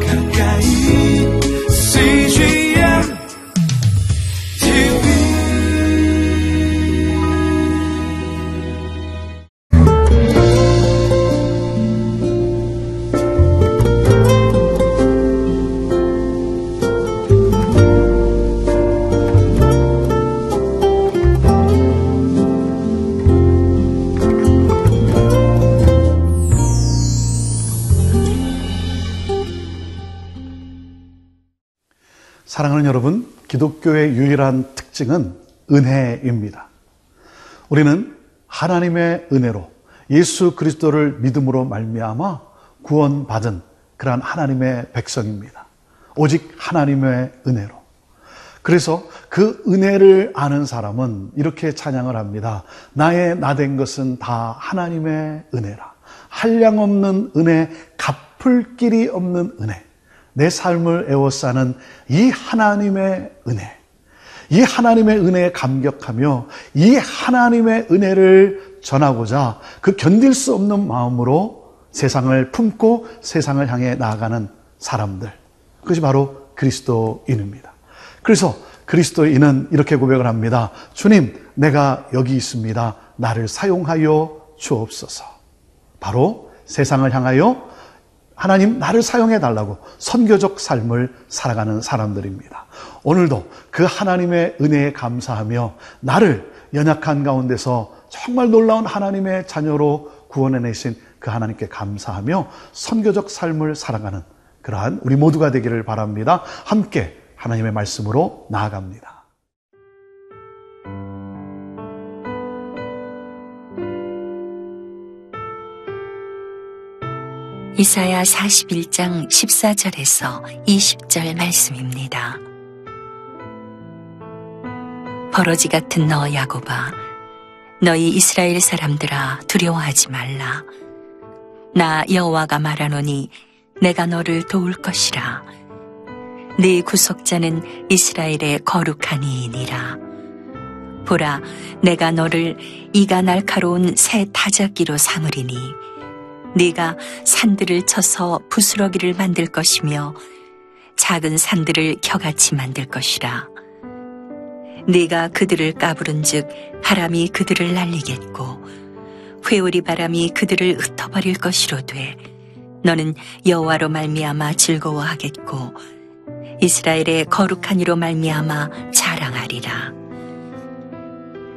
가까 사랑하는 여러분, 기독교의 유일한 특징은 은혜입니다. 우리는 하나님의 은혜로 예수 그리스도를 믿음으로 말미암아 구원받은 그러한 하나님의 백성입니다. 오직 하나님의 은혜로. 그래서 그 은혜를 아는 사람은 이렇게 찬양을 합니다. 나의 나 된 것은 다 하나님의 은혜라. 한량없는 은혜, 갚을 길이 없는 은혜. 내 삶을 에워싸는 이 하나님의 은혜. 이 하나님의 은혜에 감격하며 이 하나님의 은혜를 전하고자 그 견딜 수 없는 마음으로 세상을 품고 세상을 향해 나아가는 사람들. 그것이 바로 그리스도인입니다. 그래서 그리스도인은 이렇게 고백을 합니다. 주님, 내가 여기 있습니다. 나를 사용하여 주옵소서. 바로 세상을 향하여 하나님 나를 사용해 달라고 선교적 삶을 살아가는 사람들입니다. 오늘도 그 하나님의 은혜에 감사하며 나를 연약한 가운데서 정말 놀라운 하나님의 자녀로 구원해내신 그 하나님께 감사하며 선교적 삶을 살아가는 그러한 우리 모두가 되기를 바랍니다. 함께 하나님의 말씀으로 나아갑니다. 이사야 41장 14절에서 20절 말씀입니다. 버러지 같은 너 야곱아 너희 이스라엘 사람들아 두려워하지 말라. 나 여호와가 말하노니 내가 너를 도울 것이라. 네 구속자는 이스라엘의 거룩한 이이니라. 보라 내가 너를 이가 날카로운 새 타작기로 삼으리니 네가 산들을 쳐서 부스러기를 만들 것이며 작은 산들을 겨같이 만들 것이라. 네가 그들을 까부른즉 바람이 그들을 날리겠고 회오리 바람이 그들을 흩어버릴 것이로되 너는 여호와로 말미암아 즐거워하겠고 이스라엘의 거룩한 이로 말미암아 자랑하리라.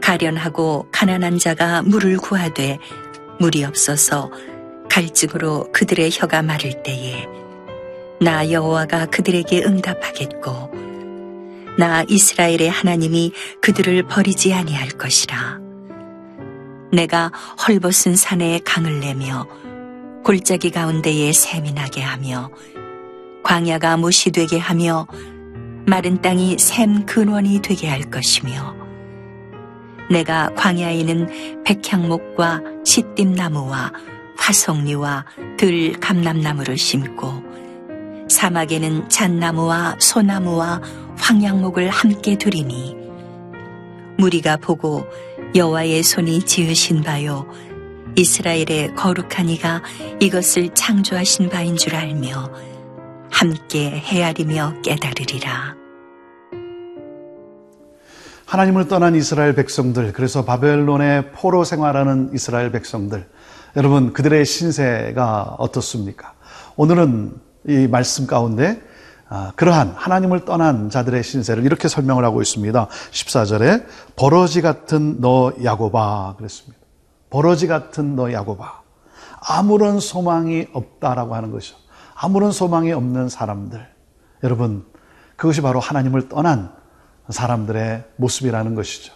가련하고 가난한 자가 물을 구하되 물이 없어서 갈증으로 그들의 혀가 마를 때에 나 여호와가 그들에게 응답하겠고 나 이스라엘의 하나님이 그들을 버리지 아니할 것이라. 내가 헐벗은 산에 강을 내며 골짜기 가운데에 샘이 나게 하며 광야가 무시되게 하며 마른 땅이 샘 근원이 되게 할 것이며 내가 광야에는 백향목과 시띠나무와 화석류와 들 감람나무를 심고 사막에는 잣나무와 소나무와 황양목을 함께 두리니 무리가 보고 여호와의 손이 지으신 바요 이스라엘의 거룩한 이가 이것을 창조하신 바인 줄 알며 함께 헤아리며 깨달으리라. 하나님을 떠난 이스라엘 백성들, 그래서 바벨론의 포로 생활하는 이스라엘 백성들, 여러분, 그들의 신세가 어떻습니까? 오늘은 이 말씀 가운데 아, 그러한 하나님을 떠난 자들의 신세를 이렇게 설명을 하고 있습니다. 14절에 버러지 같은 너 야고바 그랬습니다. 버러지 같은 너 야고바. 아무런 소망이 없다라고 하는 것이죠. 아무런 소망이 없는 사람들. 여러분, 그것이 바로 하나님을 떠난 사람들의 모습이라는 것이죠.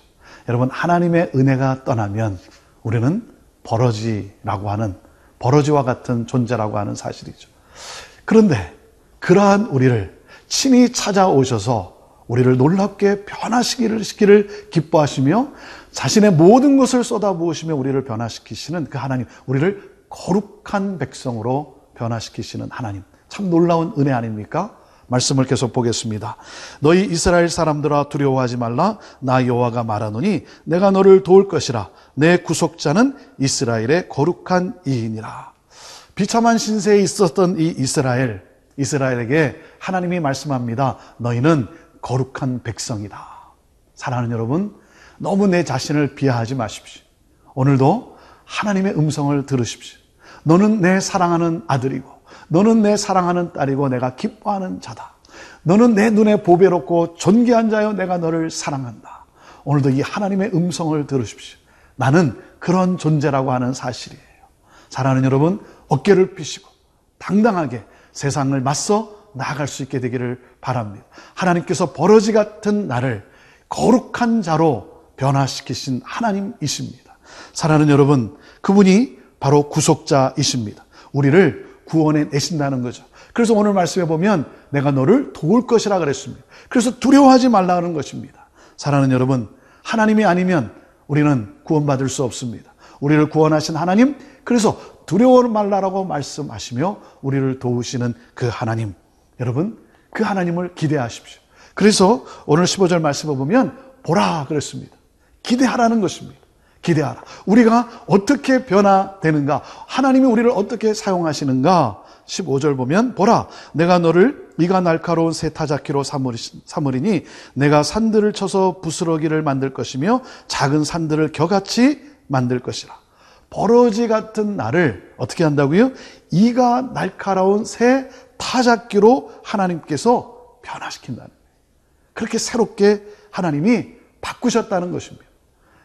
여러분, 하나님의 은혜가 떠나면 우리는 버러지라고 하는 버러지와 같은 존재라고 하는 사실이죠. 그런데 그러한 우리를 친히 찾아오셔서 우리를 놀랍게 변화시키기를 시키를 기뻐하시며 자신의 모든 것을 쏟아부으시며 우리를 변화시키시는 그 하나님, 우리를 거룩한 백성으로 변화시키시는 하나님. 참 놀라운 은혜 아닙니까? 말씀을 계속 보겠습니다. 너희 이스라엘 사람들아 두려워하지 말라. 나 여호와가 말하노니 내가 너를 도울 것이라. 내 구속자는 이스라엘의 거룩한 이인이라. 비참한 신세에 있었던 이 이스라엘, 이스라엘에게 하나님이 말씀합니다. 너희는 거룩한 백성이다. 사랑하는 여러분, 너무 내 자신을 비하하지 마십시오. 오늘도 하나님의 음성을 들으십시오. 너는 내 사랑하는 아들이고, 너는 내 사랑하는 딸이고, 내가 기뻐하는 자다. 너는 내 눈에 보배롭고 존귀한 자여 내가 너를 사랑한다. 오늘도 이 하나님의 음성을 들으십시오. 나는 그런 존재라고 하는 사실이에요. 사랑하는 여러분, 어깨를 펴시고 당당하게 세상을 맞서 나아갈 수 있게 되기를 바랍니다. 하나님께서 버러지 같은 나를 거룩한 자로 변화시키신 하나님이십니다. 사랑하는 여러분, 그분이 바로 구속자이십니다. 우리를 구원해 내신다는 거죠. 그래서 오늘 말씀해 보면 내가 너를 도울 것이라 그랬습니다. 그래서 두려워하지 말라는 것입니다. 사랑하는 여러분, 하나님이 아니면 우리는 구원받을 수 없습니다. 우리를 구원하신 하나님, 그래서 두려워 말라라고 말씀하시며 우리를 도우시는 그 하나님. 여러분, 그 하나님을 기대하십시오. 그래서 오늘 15절 말씀을 보면 보라 그랬습니다. 기대하라는 것입니다. 기대하라. 우리가 어떻게 변화되는가? 하나님이 우리를 어떻게 사용하시는가? 15절 보면 보라 내가 너를 이가 날카로운 새 타작기로 삼으리니 내가 산들을 쳐서 부스러기를 만들 것이며 작은 산들을 겨같이 만들 것이라. 버러지 같은 나를 어떻게 한다고요? 이가 날카로운 새 타작기로 하나님께서 변화시킨다는 거예요. 그렇게 새롭게 하나님이 바꾸셨다는 것입니다.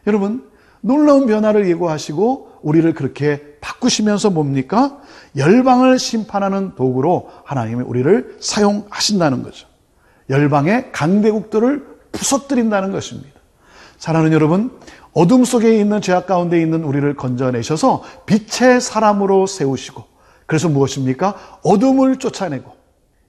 여러분, 놀라운 변화를 예고하시고 우리를 그렇게 바꾸시면서 뭡니까? 열방을 심판하는 도구로 하나님이 우리를 사용하신다는 거죠. 열방의 강대국들을 부서뜨린다는 것입니다. 사랑하는 여러분, 어둠 속에 있는 죄악 가운데 있는 우리를 건져내셔서 빛의 사람으로 세우시고 그래서 무엇입니까? 어둠을 쫓아내고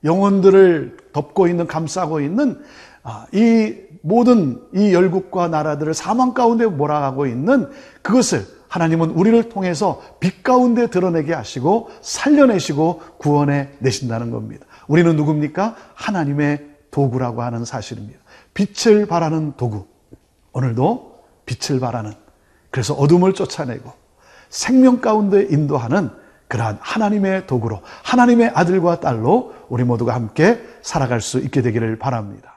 영혼들을 덮고 있는 감싸고 있는 아, 이 모든 이 열국과 나라들을 사망 가운데 몰아가고 있는 그것을 하나님은 우리를 통해서 빛 가운데 드러내게 하시고 살려내시고 구원해 내신다는 겁니다. 우리는 누굽니까? 하나님의 도구라고 하는 사실입니다. 빛을 발하는 도구. 오늘도 빛을 발하는 그래서 어둠을 쫓아내고 생명 가운데 인도하는 그러한 하나님의 도구로 하나님의 아들과 딸로 우리 모두가 함께 살아갈 수 있게 되기를 바랍니다.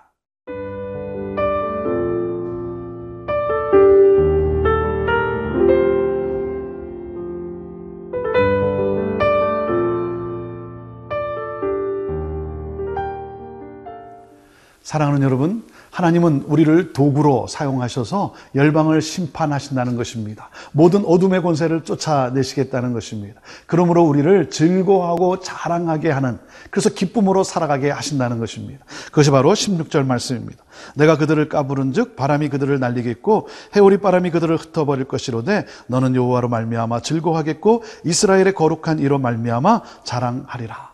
사랑하는 여러분, 하나님은 우리를 도구로 사용하셔서 열방을 심판하신다는 것입니다. 모든 어둠의 권세를 쫓아내시겠다는 것입니다. 그러므로 우리를 즐거워하고 자랑하게 하는 그래서 기쁨으로 살아가게 하신다는 것입니다. 그것이 바로 16절 말씀입니다. 내가 그들을 까부른즉 바람이 그들을 날리겠고 해오리 바람이 그들을 흩어버릴 것이로되 너는 여호와로 말미암아 즐거워하겠고 이스라엘의 거룩한 이로 말미암아 자랑하리라.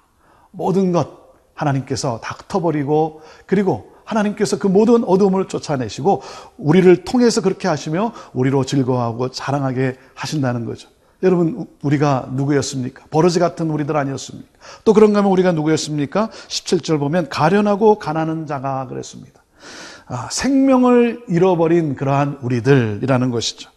모든 것 하나님께서 다 흩어버리고 그리고 하나님께서 그 모든 어둠을 쫓아내시고 우리를 통해서 그렇게 하시며 우리로 즐거워하고 자랑하게 하신다는 거죠. 여러분 우리가 누구였습니까? 버러지 같은 우리들 아니었습니까? 또 그런가 하면 우리가 누구였습니까? 17절 보면 가련하고 가난한 자가 그랬습니다. 아, 생명을 잃어버린 그러한 우리들이라는 것이죠.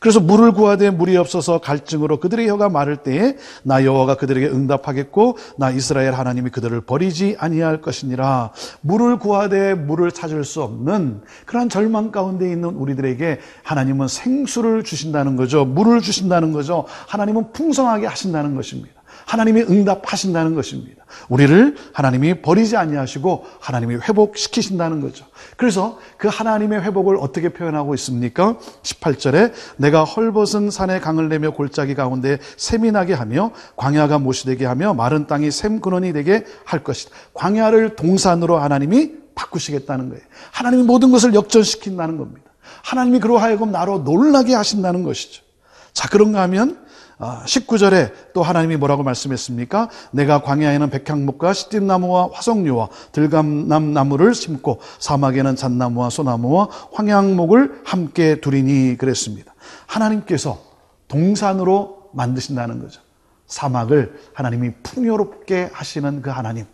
그래서 물을 구하되 물이 없어서 갈증으로 그들의 혀가 마를 때에 나 여호와가 그들에게 응답하겠고 나 이스라엘 하나님이 그들을 버리지 아니할 것이니라. 물을 구하되 물을 찾을 수 없는 그러한 절망 가운데 있는 우리들에게 하나님은 생수를 주신다는 거죠. 물을 주신다는 거죠. 하나님은 풍성하게 하신다는 것입니다. 하나님이 응답하신다는 것입니다. 우리를 하나님이 버리지 아니하시고 하나님이 회복시키신다는 거죠. 그래서 그 하나님의 회복을 어떻게 표현하고 있습니까? 18절에 내가 헐벗은 산에 강을 내며 골짜기 가운데 샘이 나게 하며 광야가 못이 되게 하며 마른 땅이 샘 근원이 되게 할 것이다. 광야를 동산으로 하나님이 바꾸시겠다는 거예요. 하나님이 모든 것을 역전시킨다는 겁니다. 하나님이 그로 하여금 나로 놀라게 하신다는 것이죠. 자, 그런가 하면 19절에 아, 또 하나님이 뭐라고 말씀했습니까? 내가 광야에는 백향목과 시띠나무와 화석류와 들감남 나무를 심고 사막에는 잣나무와 소나무와 황양목을 함께 두리니 그랬습니다. 하나님께서 동산으로 만드신다는 거죠. 사막을 하나님이 풍요롭게 하시는 그 하나님.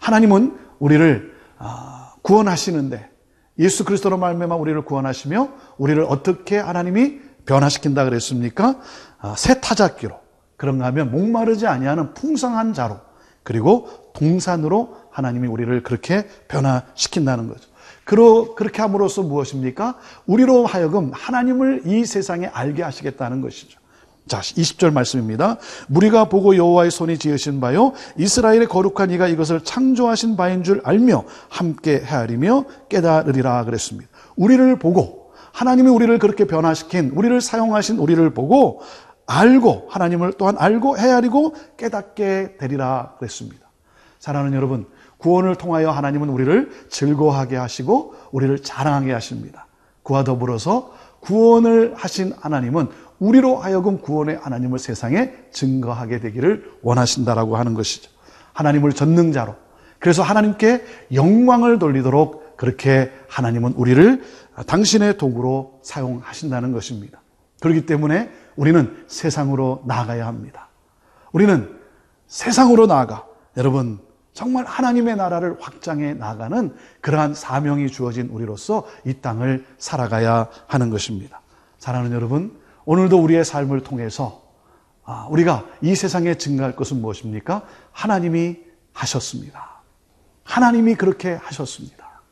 하나님은 우리를 아, 구원하시는데 예수 그리스도로 말미암아 우리를 구원하시며 우리를 어떻게 하나님이 변화시킨다 그랬습니까? 아, 새 타작기로 그런가 하면 목마르지 아니하는 풍성한 자로 그리고 동산으로 하나님이 우리를 그렇게 변화시킨다는 거죠. 그러, 그렇게 함으로써 무엇입니까? 우리로 하여금 하나님을 이 세상에 알게 하시겠다는 것이죠. 자, 20절 말씀입니다. 무리가 보고 여호와의 손이 지으신 바요 이스라엘의 거룩한 이가 이것을 창조하신 바인 줄 알며 함께 헤아리며 깨달으리라 그랬습니다. 우리를 보고 하나님이 우리를 그렇게 변화시킨 우리를 사용하신 우리를 보고 알고 하나님을 또한 알고 헤아리고 깨닫게 되리라 그랬습니다. 사랑하는 여러분, 구원을 통하여 하나님은 우리를 즐거워하게 하시고 우리를 자랑하게 하십니다. 그와 더불어서 구원을 하신 하나님은 우리로 하여금 구원의 하나님을 세상에 증거하게 되기를 원하신다라고 하는 것이죠. 하나님을 전능자로 그래서 하나님께 영광을 돌리도록 그렇게 하나님은 우리를 당신의 도구로 사용하신다는 것입니다. 그렇기 때문에 우리는 세상으로 나가야 합니다. 우리는 세상으로 나가 여러분 정말 하나님의 나라를 확장해 나가는 그러한 사명이 주어진 우리로서 이 땅을 살아가야 하는 것입니다. 사랑하는 여러분, 오늘도 우리의 삶을 통해서 아, 우리가 이 세상에 증가할 것은 무엇입니까? 하나님이 하셨습니다. 하나님이 그렇게 하셨습니다.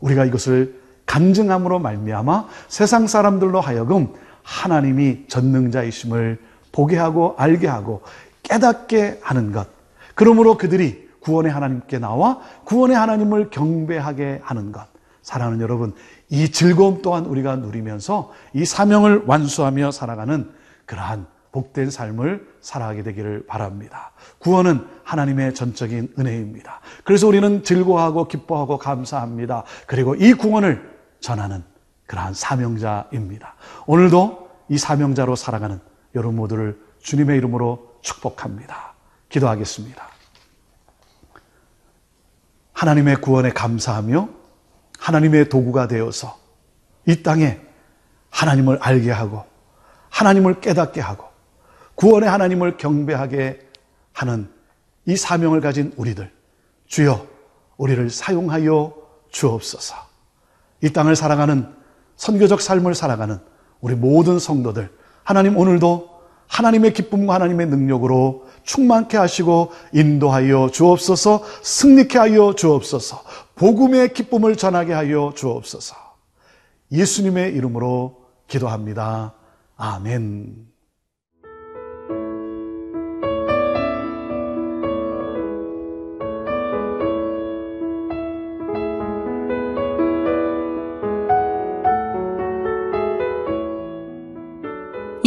우리가 이것을 간증함으로 말미암아 세상 사람들로 하여금 하나님이 전능자이심을 보게 하고 알게 하고 깨닫게 하는 것. 그러므로 그들이 구원의 하나님께 나와 구원의 하나님을 경배하게 하는 것. 사랑하는 여러분, 이 즐거움 또한 우리가 누리면서 이 사명을 완수하며 살아가는 그러한 복된 삶을 살아가게 되기를 바랍니다. 구원은 하나님의 전적인 은혜입니다. 그래서 우리는 즐거워하고 기뻐하고 감사합니다. 그리고 이 구원을 전하는 그러한 사명자입니다. 오늘도 이 사명자로 살아가는 여러분 모두를 주님의 이름으로 축복합니다. 기도하겠습니다. 하나님의 구원에 감사하며 하나님의 도구가 되어서 이 땅에 하나님을 알게 하고 하나님을 깨닫게 하고 구원의 하나님을 경배하게 하는 이 사명을 가진 우리들 주여 우리를 사용하여 주옵소서. 이 땅을 살아가는 선교적 삶을 살아가는 우리 모든 성도들 하나님 오늘도 하나님의 기쁨과 하나님의 능력으로 충만케 하시고 인도하여 주옵소서 승리케 하여 주옵소서 복음의 기쁨을 전하게 하여 주옵소서 예수님의 이름으로 기도합니다. 아멘.